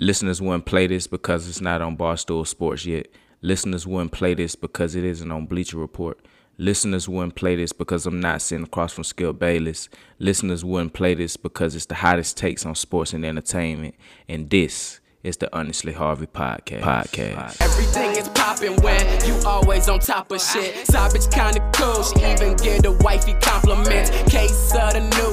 Listeners wouldn't play this because it's not on Barstool Sports yet. Listeners wouldn't play this because it isn't on Bleacher Report. Listeners wouldn't play this because I'm not sitting across from Skip Bayless. Listeners wouldn't play this because it's the hottest takes on sports and entertainment. And this it's the Honestly Harvey podcast. Podcast. Everything is popping when you always on top of shit. Savage kinda cool. She even give the wifey compliments. Case of the new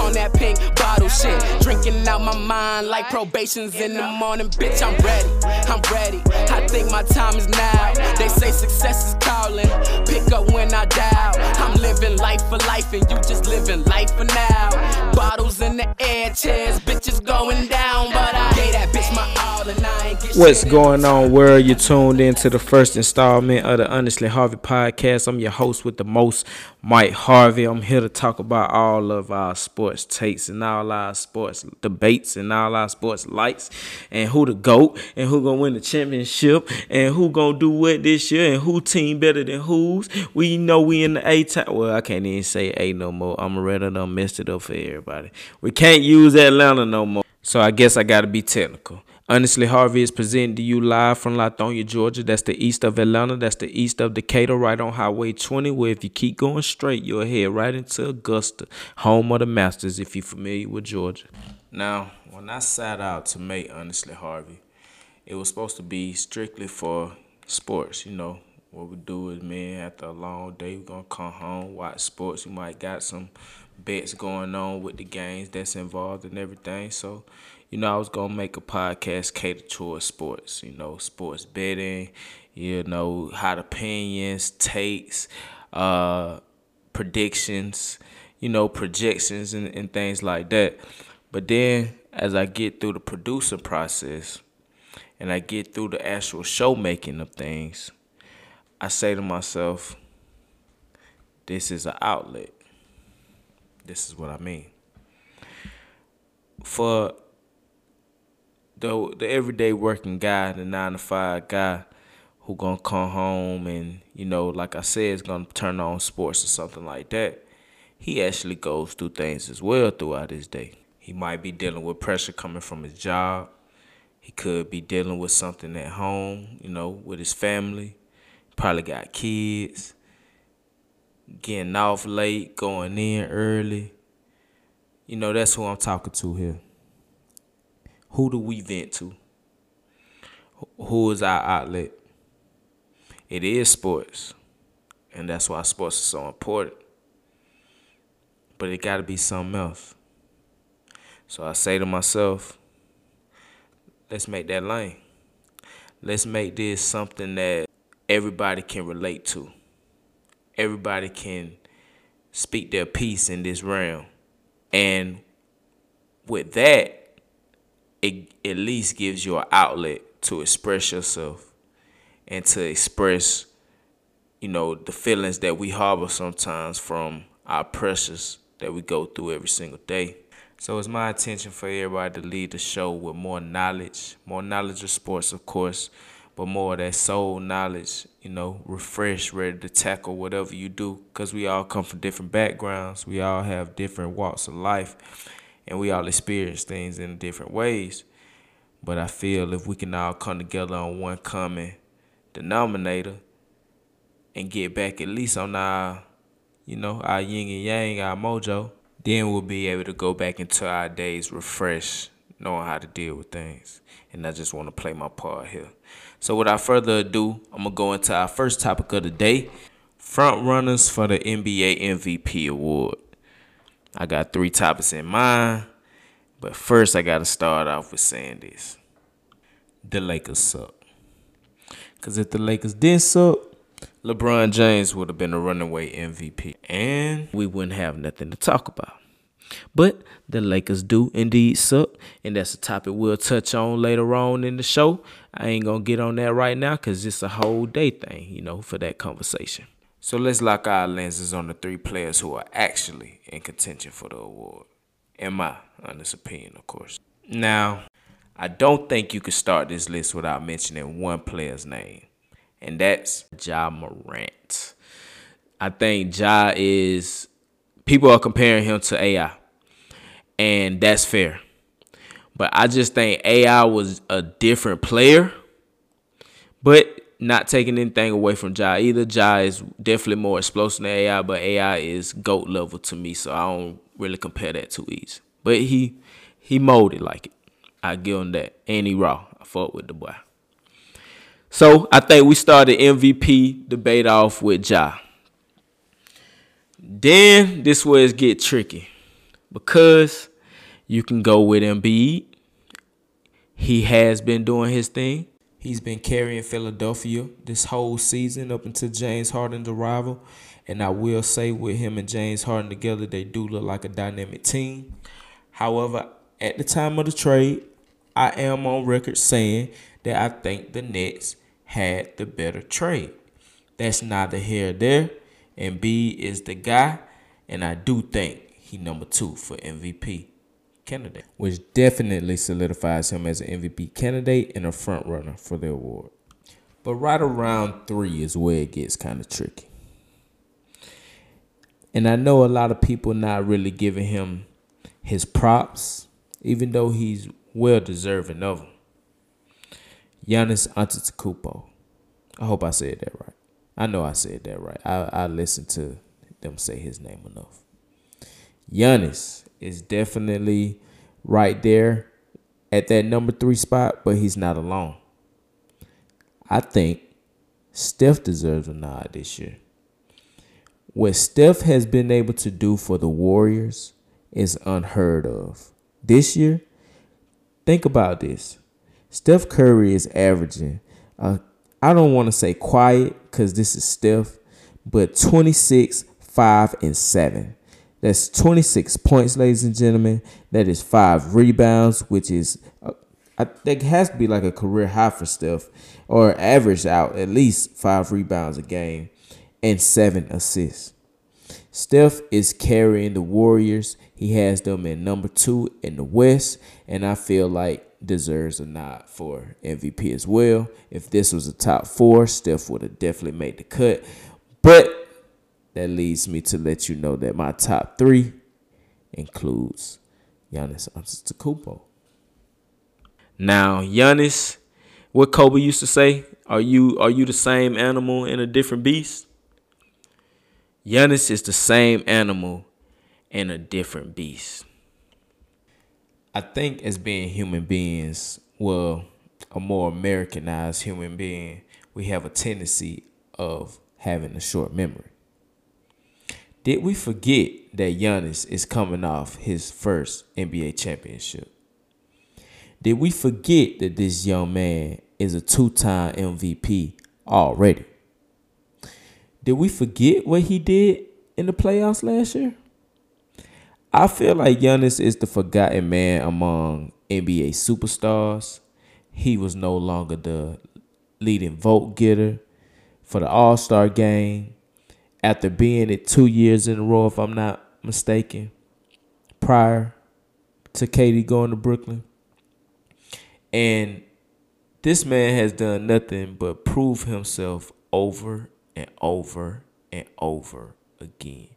on that pink bottle shit. Drinking out my mind like probation's in the morning. Bitch, I'm ready. I'm ready. I think my time is now. They say success is calling. Pick up when I dial. I'm living life for life and you just living life for now. Bottles in the air, chairs, bitches going down, but I What's going on, world? You tuned in to the first installment of the Honestly Harvey podcast. I'm your host with the most, Mike Harvey. I'm here to talk about all of our sports takes and all our sports debates and all our sports lights and who the GOAT and who gonna win the championship and who gonna do what this year and who team better than who's. We know we in the A time. Well, I can't even say A no more. I'm ready to mess it up for everybody. We can't use Atlanta no more. So I guess I gotta be technical. Honestly, Harvey is presenting to you live from Lithonia, Georgia. That's the east of Atlanta. That's the east of Decatur, right on Highway 20, where if you keep going straight, you'll head right into Augusta, home of the Masters, if you're familiar with Georgia. Now, when I sat out to make Honestly Harvey, it was supposed to be strictly for sports, you know. What we do is, man, after a long day, we're going to come home, watch sports. We might got some bets going on with the games that's involved and everything. So, you know, I was gonna make a podcast catered towards sports, you know, sports betting, you know, hot opinions, takes, uh, predictions, you know, projections and, and things like that. But then as I get through the producing process and I get through the actual show making of things, I say to myself, this is an outlet. This is what I mean. For the the everyday working guy, the nine to five guy who gonna come home and you know, like I said, is gonna turn on sports or something like that. He actually goes through things as well throughout his day. He might be dealing with pressure coming from his job. He could be dealing with something at home, you know, with his family. Probably got kids. Getting off late, going in early. You know, that's who I'm talking to here who do we vent to? Who is our outlet? It is sports. And that's why sports is so important. But it got to be something else. So I say to myself, let's make that lane. Let's make this something that everybody can relate to. Everybody can speak their piece in this realm. And with that, it at least gives you an outlet to express yourself and to express, you know, the feelings that we harbor sometimes from our pressures that we go through every single day. So it's my intention for everybody to lead the show with more knowledge, more knowledge of sports, of course, but more of that soul knowledge, you know, refreshed, ready to tackle whatever you do. Because we all come from different backgrounds, we all have different walks of life and we all experience things in different ways. But I feel if we can all come together on one common denominator and get back at least on our, you know, our yin and yang, our mojo, then we'll be able to go back into our days refreshed, knowing how to deal with things. And I just want to play my part here. So without further ado, I'm gonna go into our first topic of the day. Front runners for the NBA MVP award. I got three topics in mind. But first, I got to start off with saying this the Lakers suck. Because if the Lakers didn't suck, LeBron James would have been a runaway MVP. And we wouldn't have nothing to talk about. But the Lakers do indeed suck. And that's a topic we'll touch on later on in the show. I ain't to get on that right now because it's a whole day thing, you know, for that conversation. So let's lock our lenses on the three players who are actually in contention for the award. In my honest opinion, of course. Now, I don't think you could start this list without mentioning one player's name, and that's Ja Morant. I think Ja is people are comparing him to AI, and that's fair. But I just think AI was a different player. But not taking anything away from Ja either. Ja is definitely more explosive than AI, but AI is GOAT level to me, so I don't really compare that too easy. But he he molded like it. I give him that. And he raw. I fought with the boy. So I think we started MVP debate off with Ja. Then this was get tricky. Because you can go with Embiid. He has been doing his thing. He's been carrying Philadelphia this whole season up until James Harden's arrival. And I will say with him and James Harden together, they do look like a dynamic team. However, at the time of the trade, I am on record saying that I think the Nets had the better trade. That's neither here nor there. Embiid is the guy, and I do think he number two for MVP candidate, which definitely solidifies him as an MVP candidate and a front runner for the award. But right around three is where it gets kind of tricky. And I know a lot of people not really giving him his props, even though he's well deserving of them. Giannis Antetokounmpo. I hope I said that right. I know I said that right. I, I listened to them say his name enough. Giannis is definitely right there at that number three spot, but he's not alone. I think Steph deserves a nod this year. What Steph has been able to do for the Warriors is unheard of. This year, think about this. Steph Curry is averaging, uh, I don't want to say quiet because this is Steph, but 26, 5, and 7. That's 26 points, ladies and gentlemen. That is five rebounds, which is uh, I think has to be like a career high for Steph, or average out at least five rebounds a game, and seven assists. Steph is carrying the Warriors. He has them in number two in the West, and I feel like deserves a nod for MVP as well. If this was a top four, Steph would have definitely made the cut. But that leads me to let you know that my top three includes Giannis Antetokounmpo. Now, Giannis, what Kobe used to say, are you are you the same animal in a different beast? Giannis is the same animal in a different beast. I think as being human beings, well, a more Americanized human being, we have a tendency of having a short memory. Did we forget that Giannis is coming off his first NBA championship? Did we forget that this young man is a two time MVP already? Did we forget what he did in the playoffs last year? I feel like Giannis is the forgotten man among NBA superstars. He was no longer the leading vote getter for the All Star game after being it two years in a row, if I'm not mistaken, prior to KD going to Brooklyn. And this man has done nothing but prove himself over and over and over again.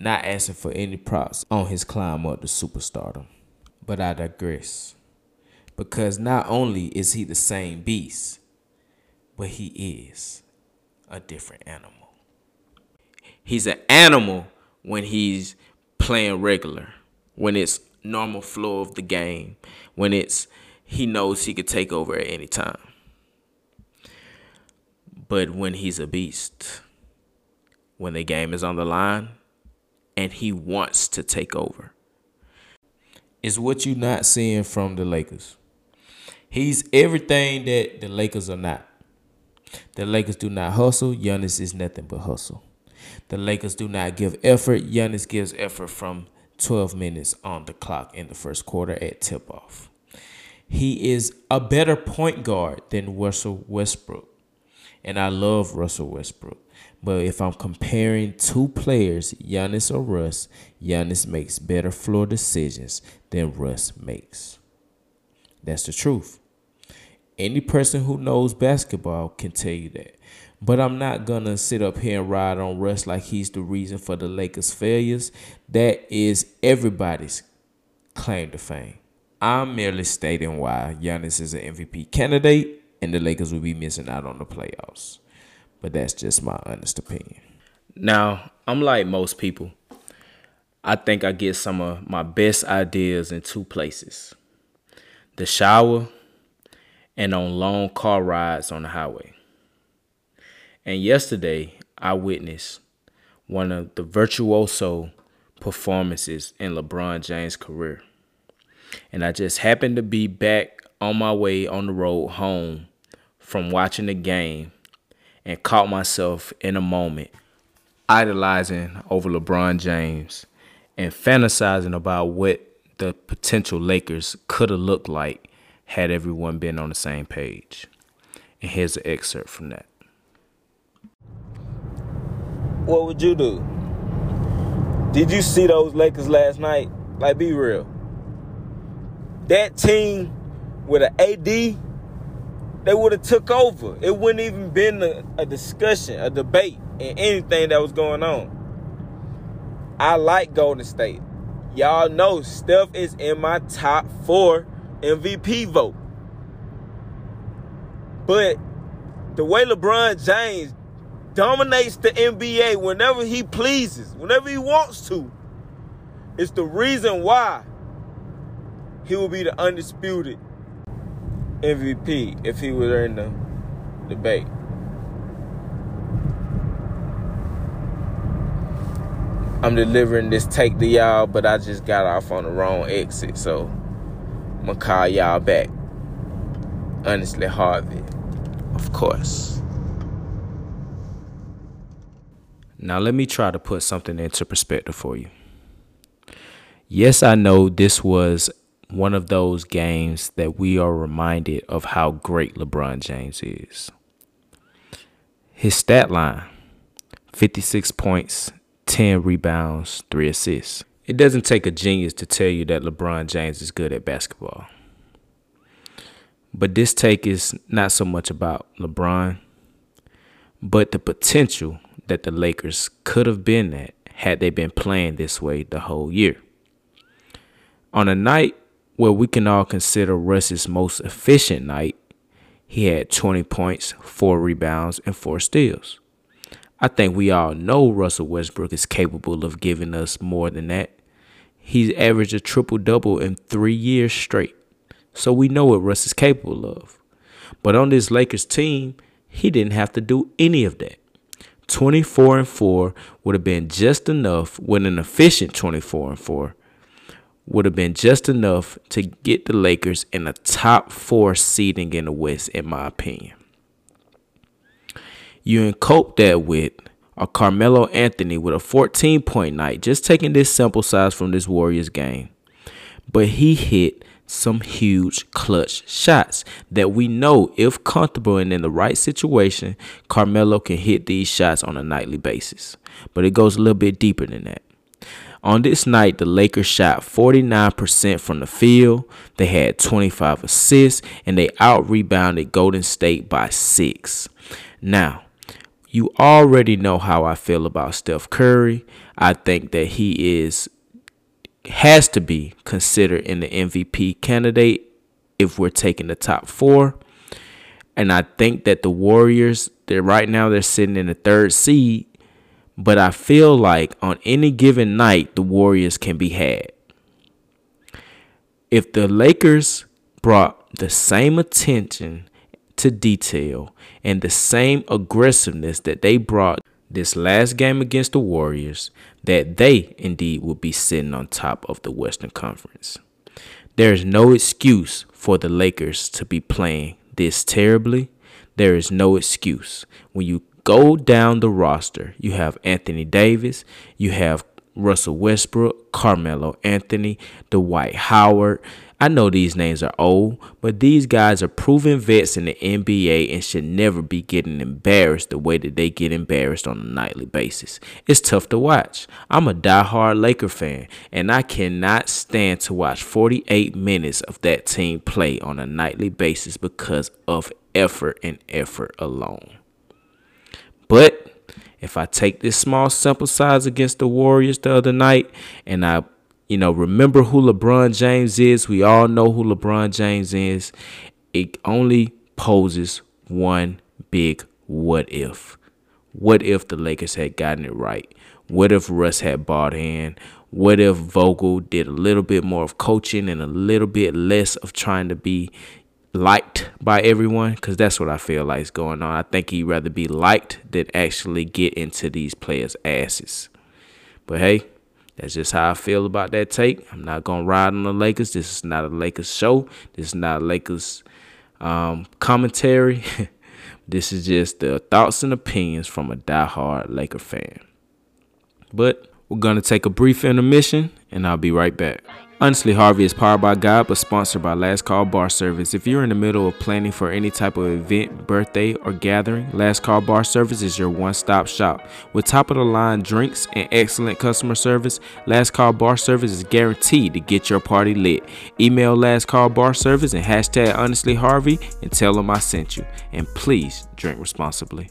Not asking for any props on his climb up to superstardom. But I digress. Because not only is he the same beast, but he is a different animal he's an animal when he's playing regular, when it's normal flow of the game, when it's he knows he could take over at any time. But when he's a beast, when the game is on the line and he wants to take over, is what you're not seeing from the Lakers. He's everything that the Lakers are not. The Lakers do not hustle. Giannis is nothing but hustle. The Lakers do not give effort. Giannis gives effort from 12 minutes on the clock in the first quarter at tip off. He is a better point guard than Russell Westbrook. And I love Russell Westbrook. But if I'm comparing two players, Giannis or Russ, Giannis makes better floor decisions than Russ makes. That's the truth. Any person who knows basketball can tell you that. But I'm not gonna sit up here and ride on Russ like he's the reason for the Lakers' failures. That is everybody's claim to fame. I'm merely stating why Giannis is an MVP candidate and the Lakers will be missing out on the playoffs. But that's just my honest opinion. Now, I'm like most people. I think I get some of my best ideas in two places the shower and on long car rides on the highway. And yesterday, I witnessed one of the virtuoso performances in LeBron James' career. And I just happened to be back on my way on the road home from watching the game and caught myself in a moment idolizing over LeBron James and fantasizing about what the potential Lakers could have looked like had everyone been on the same page. And here's an excerpt from that. What would you do? Did you see those Lakers last night? Like, be real. That team with an AD, they would have took over. It wouldn't even been a, a discussion, a debate, and anything that was going on. I like Golden State. Y'all know Steph is in my top four MVP vote. But the way LeBron James dominates the NBA whenever he pleases, whenever he wants to, It's the reason why he will be the undisputed MVP if he were in the debate. I'm delivering this take to y'all, but I just got off on the wrong exit, so I'm gonna call y'all back. Honestly, Harvey. Of course. Now, let me try to put something into perspective for you. Yes, I know this was one of those games that we are reminded of how great LeBron James is. His stat line 56 points, 10 rebounds, 3 assists. It doesn't take a genius to tell you that LeBron James is good at basketball. But this take is not so much about LeBron, but the potential that the Lakers could have been at had they been playing this way the whole year. On a night where we can all consider Russ's most efficient night, he had 20 points, 4 rebounds, and 4 steals. I think we all know Russell Westbrook is capable of giving us more than that. He's averaged a triple double in three years straight. So we know what Russ is capable of. But on this Lakers team, he didn't have to do any of that. 24 and 4 would have been just enough with an efficient 24 and 4 would have been just enough to get the Lakers in the top 4 seeding in the West in my opinion. You cope that with a Carmelo Anthony with a 14 point night, just taking this sample size from this Warriors game. But he hit some huge clutch shots that we know, if comfortable and in the right situation, Carmelo can hit these shots on a nightly basis. But it goes a little bit deeper than that. On this night, the Lakers shot 49% from the field. They had 25 assists and they out rebounded Golden State by six. Now, you already know how I feel about Steph Curry. I think that he is has to be considered in the MVP candidate if we're taking the top 4. And I think that the Warriors, they're right now they're sitting in the third seed, but I feel like on any given night the Warriors can be had. If the Lakers brought the same attention to detail and the same aggressiveness that they brought this last game against the Warriors, that they indeed will be sitting on top of the Western Conference. There is no excuse for the Lakers to be playing this terribly. There is no excuse. When you go down the roster, you have Anthony Davis, you have Russell Westbrook, Carmelo Anthony, Dwight Howard, I know these names are old, but these guys are proven vets in the NBA and should never be getting embarrassed the way that they get embarrassed on a nightly basis. It's tough to watch. I'm a die-hard Laker fan, and I cannot stand to watch 48 minutes of that team play on a nightly basis because of effort and effort alone. But if I take this small sample size against the Warriors the other night and I you know, remember who LeBron James is. We all know who LeBron James is. It only poses one big what if. What if the Lakers had gotten it right? What if Russ had bought in? What if Vogel did a little bit more of coaching and a little bit less of trying to be liked by everyone? Because that's what I feel like is going on. I think he'd rather be liked than actually get into these players' asses. But hey, that's just how I feel about that take. I'm not gonna ride on the Lakers. This is not a Lakers show. This is not a Lakers um, commentary. this is just the thoughts and opinions from a diehard Laker fan. But we're gonna take a brief intermission, and I'll be right back. Honestly, Harvey is powered by God but sponsored by Last Call Bar Service. If you're in the middle of planning for any type of event, birthday, or gathering, Last Call Bar Service is your one stop shop. With top of the line drinks and excellent customer service, Last Call Bar Service is guaranteed to get your party lit. Email Last Call Bar Service and hashtag Honestly Harvey and tell them I sent you. And please drink responsibly.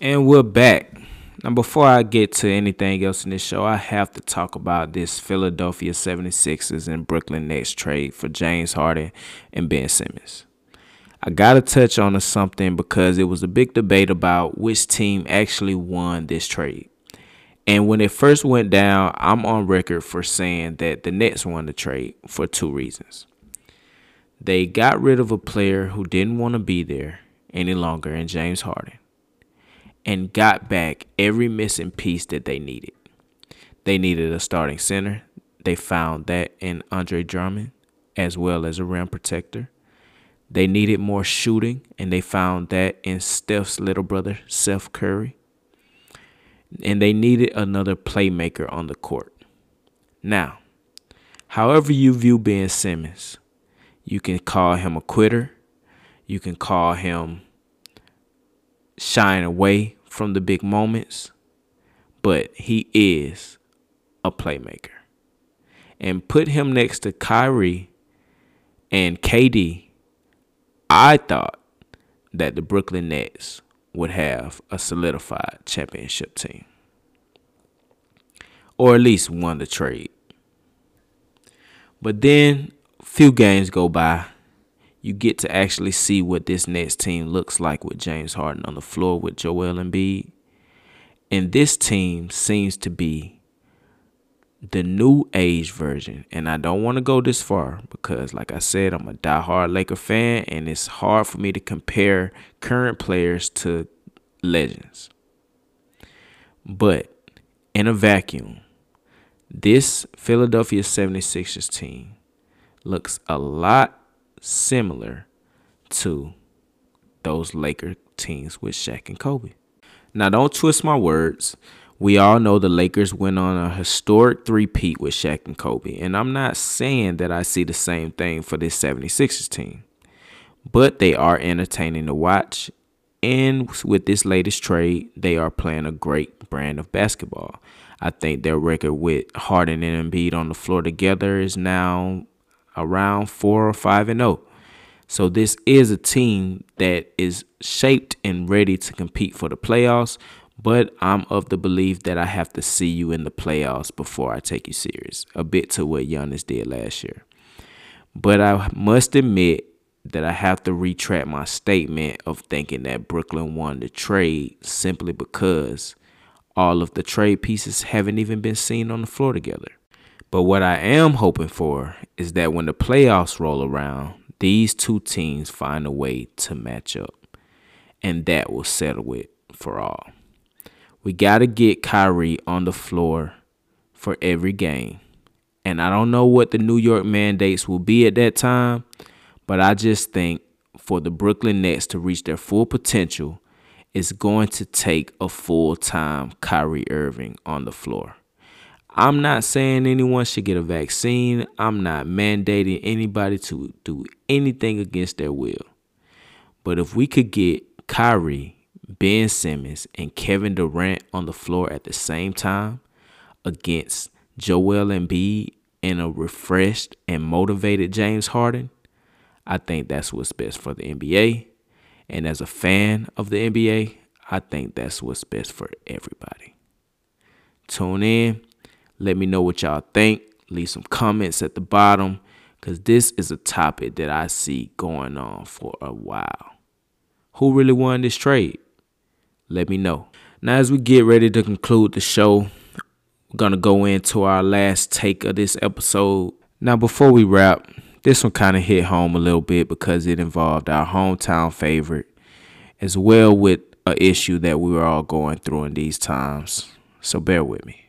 And we're back. Now, before I get to anything else in this show, I have to talk about this Philadelphia 76ers and Brooklyn Nets trade for James Harden and Ben Simmons. I got to touch on something because it was a big debate about which team actually won this trade. And when it first went down, I'm on record for saying that the Nets won the trade for two reasons. They got rid of a player who didn't want to be there any longer in James Harden and got back every missing piece that they needed. They needed a starting center. They found that in Andre Drummond, as well as a rim protector. They needed more shooting, and they found that in Steph's little brother, Seth Curry. And they needed another playmaker on the court. Now, however you view Ben Simmons, you can call him a quitter. You can call him shying away from the big moments, but he is a playmaker. And put him next to Kyrie and KD, I thought that the Brooklyn Nets would have a solidified championship team. Or at least won the trade. But then few games go by you get to actually see what this Nets team looks like with James Harden on the floor with Joel Embiid. And this team seems to be the new age version. And I don't want to go this far because, like I said, I'm a diehard Laker fan, and it's hard for me to compare current players to legends. But in a vacuum, this Philadelphia 76ers team looks a lot similar to those Laker teams with Shaq and Kobe. Now, don't twist my words. We all know the Lakers went on a historic three-peat with Shaq and Kobe, and I'm not saying that I see the same thing for this 76ers team. But they are entertaining to watch, and with this latest trade, they are playing a great brand of basketball. I think their record with Harden and Embiid on the floor together is now around four or five and zero. Oh. So this is a team that is shaped and ready to compete for the playoffs. But I'm of the belief that I have to see you in the playoffs before I take you serious. A bit to what Giannis did last year. But I must admit that I have to retract my statement of thinking that Brooklyn won the trade simply because all of the trade pieces haven't even been seen on the floor together. But what I am hoping for is that when the playoffs roll around, these two teams find a way to match up. And that will settle it for all. We got to get Kyrie on the floor for every game. And I don't know what the New York mandates will be at that time, but I just think for the Brooklyn Nets to reach their full potential, it's going to take a full time Kyrie Irving on the floor. I'm not saying anyone should get a vaccine. I'm not mandating anybody to do anything against their will. But if we could get Kyrie, Ben Simmons, and Kevin Durant on the floor at the same time against Joel Embiid and a refreshed and motivated James Harden, I think that's what's best for the NBA. And as a fan of the NBA, I think that's what's best for everybody. Tune in let me know what y'all think. leave some comments at the bottom because this is a topic that I see going on for a while. Who really won this trade? Let me know. Now, as we get ready to conclude the show, we're going to go into our last take of this episode. Now, before we wrap, this one kind of hit home a little bit because it involved our hometown favorite, as well with an issue that we were all going through in these times. So bear with me.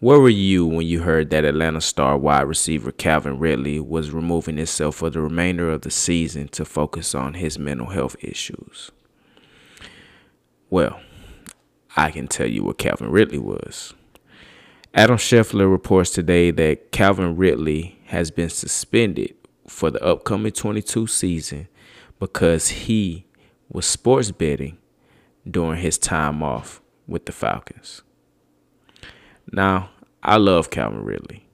Where were you when you heard that Atlanta star wide receiver Calvin Ridley was removing himself for the remainder of the season to focus on his mental health issues? Well, I can tell you what Calvin Ridley was. Adam Schefter reports today that Calvin Ridley has been suspended for the upcoming 22 season because he was sports betting during his time off with the Falcons. Now, I love Calvin Ridley.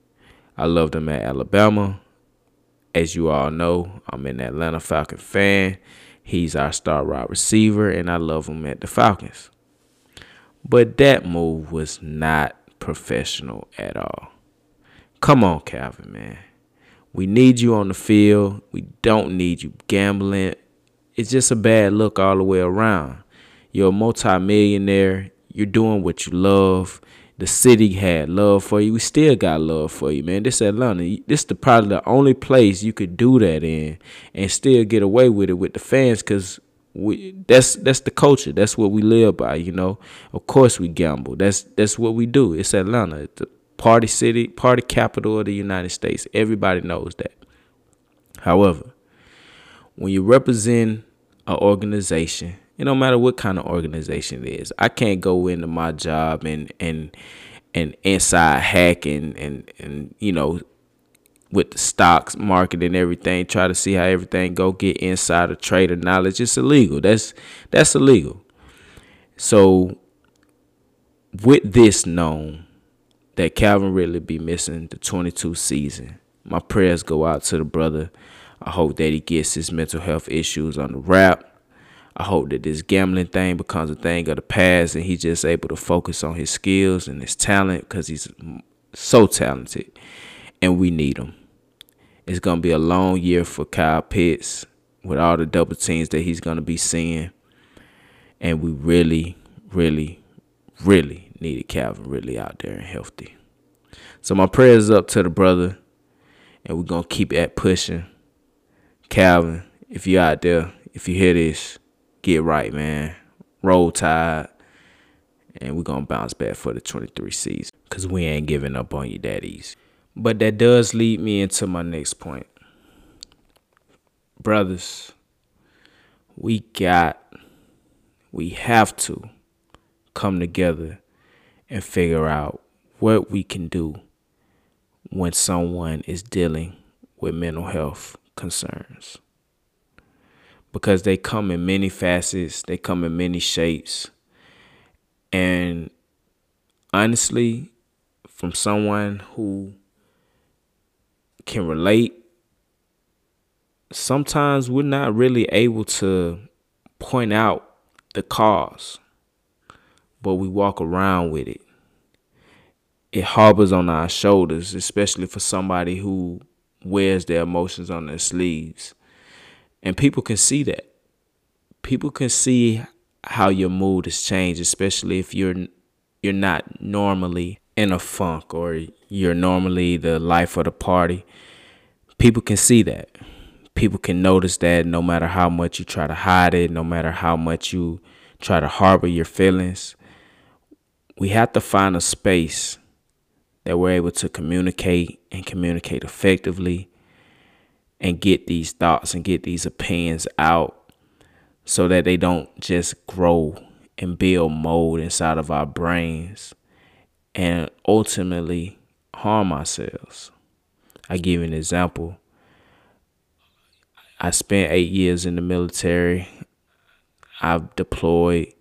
I loved him at Alabama. As you all know, I'm an Atlanta Falcon fan. He's our star wide receiver, and I love him at the Falcons. But that move was not professional at all. Come on, Calvin, man. We need you on the field. We don't need you gambling. It's just a bad look all the way around. You're a multimillionaire. You're doing what you love the city had love for you. We still got love for you, man. This Atlanta. This the probably the only place you could do that in and still get away with it with the fans because we that's that's the culture. That's what we live by, you know. Of course we gamble. That's that's what we do. It's Atlanta. It's the party city, party capital of the United States. Everybody knows that. However, when you represent an organization it don't matter what kind of organization it is. I can't go into my job and and and inside hacking and and you know with the stocks market and everything, try to see how everything go get inside insider trader knowledge. It's illegal. That's that's illegal. So with this known that Calvin Ridley be missing the 22 season, my prayers go out to the brother. I hope that he gets his mental health issues on the wrap. I hope that this gambling thing becomes a thing of the past and he's just able to focus on his skills and his talent because he's so talented and we need him. It's going to be a long year for Kyle Pitts with all the double teams that he's going to be seeing. And we really, really, really needed Calvin really out there and healthy. So my prayers up to the brother, and we're going to keep at pushing. Calvin, if you're out there, if you hear this, get right, man. Roll tide. And we're going to bounce back for the 23 season. Because we ain't giving up on you easy. But that does lead me into my next point. Brothers, we got, we have to come together and figure out what we can do when someone is dealing with mental health concerns because they come in many facets, they come in many shapes. And honestly, from someone who can relate, sometimes we're not really able to point out the cause, but we walk around with it. It harbors on our shoulders, especially for somebody who wears their emotions on their sleeves and people can see that. People can see how your mood has changed, especially if you're you're not normally in a funk or you're normally the life of the party. People can see that. People can notice that no matter how much you try to hide it, no matter how much you try to harbor your feelings, we have to find a space that we're able to communicate and communicate effectively and get these thoughts and get these opinions out so that they don't just grow and build mold inside of our brains and ultimately harm ourselves. I give you an example. I spent eight years in the military. I've deployed.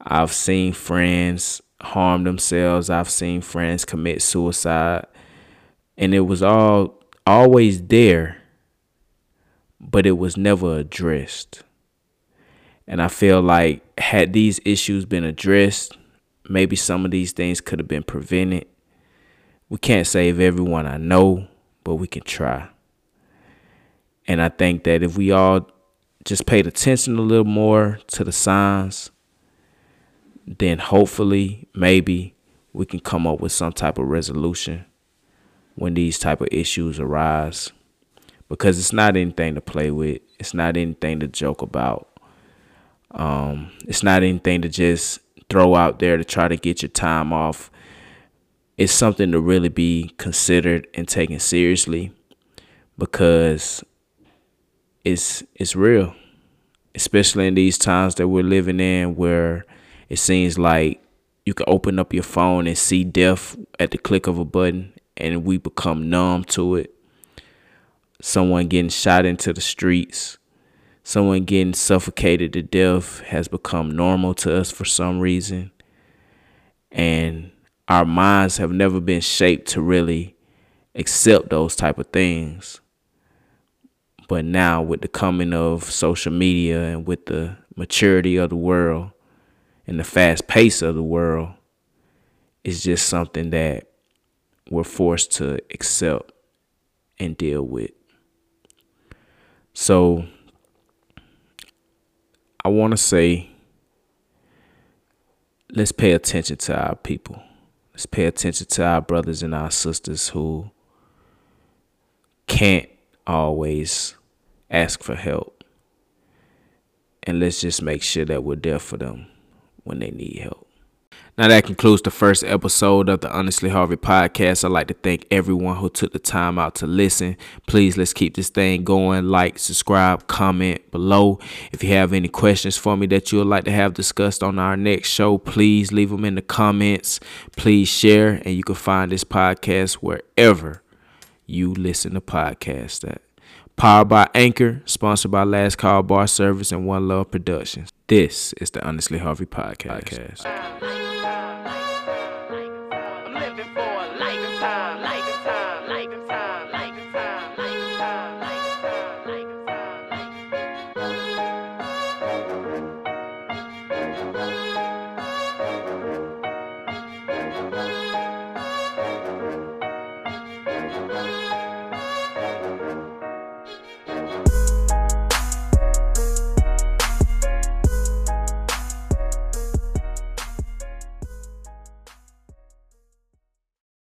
I've seen friends harm themselves. I've seen friends commit suicide. And it was all always there, but it was never addressed. And I feel like had these issues been addressed, maybe some of these things could have been prevented. we can't save everyone, I know, but we can try. And I think that if we all just paid attention a little more to the signs, then hopefully, maybe we can come up with some type of resolution when these type of issues arise because it's not anything to play with. It's not anything to joke about. Um, it's not anything to just throw out there to try to get your time off. It's something to really be considered and taken seriously because it's it's real especially in these times that we're living in where it seems like you can open up your phone and see death at the click of a button and we become numb to it someone getting shot into the streets someone getting suffocated to death has become normal to us for some reason and our minds have never been shaped to really accept those type of things. But now with the coming of social media and with the maturity of the world and the fast pace of the world, it's just something that we're forced to accept and deal with. So I want to say let's pay attention to our people. Let's pay attention to our brothers and our sisters who can't always ask for help. And let's just make sure that we're there for them when they need help. Now that concludes the first episode of the Honestly Harvey podcast. I'd like to thank everyone who took the time out to listen. Please let's keep this thing going. Like, subscribe, comment below. If you have any questions for me that you would like to have discussed on our next show, please leave them in the comments. Please share, and you can find this podcast wherever you listen to podcasts at. Powered by Anchor, sponsored by Last Call Bar Service and One Love Productions. This is the Honestly Harvey podcast. podcast.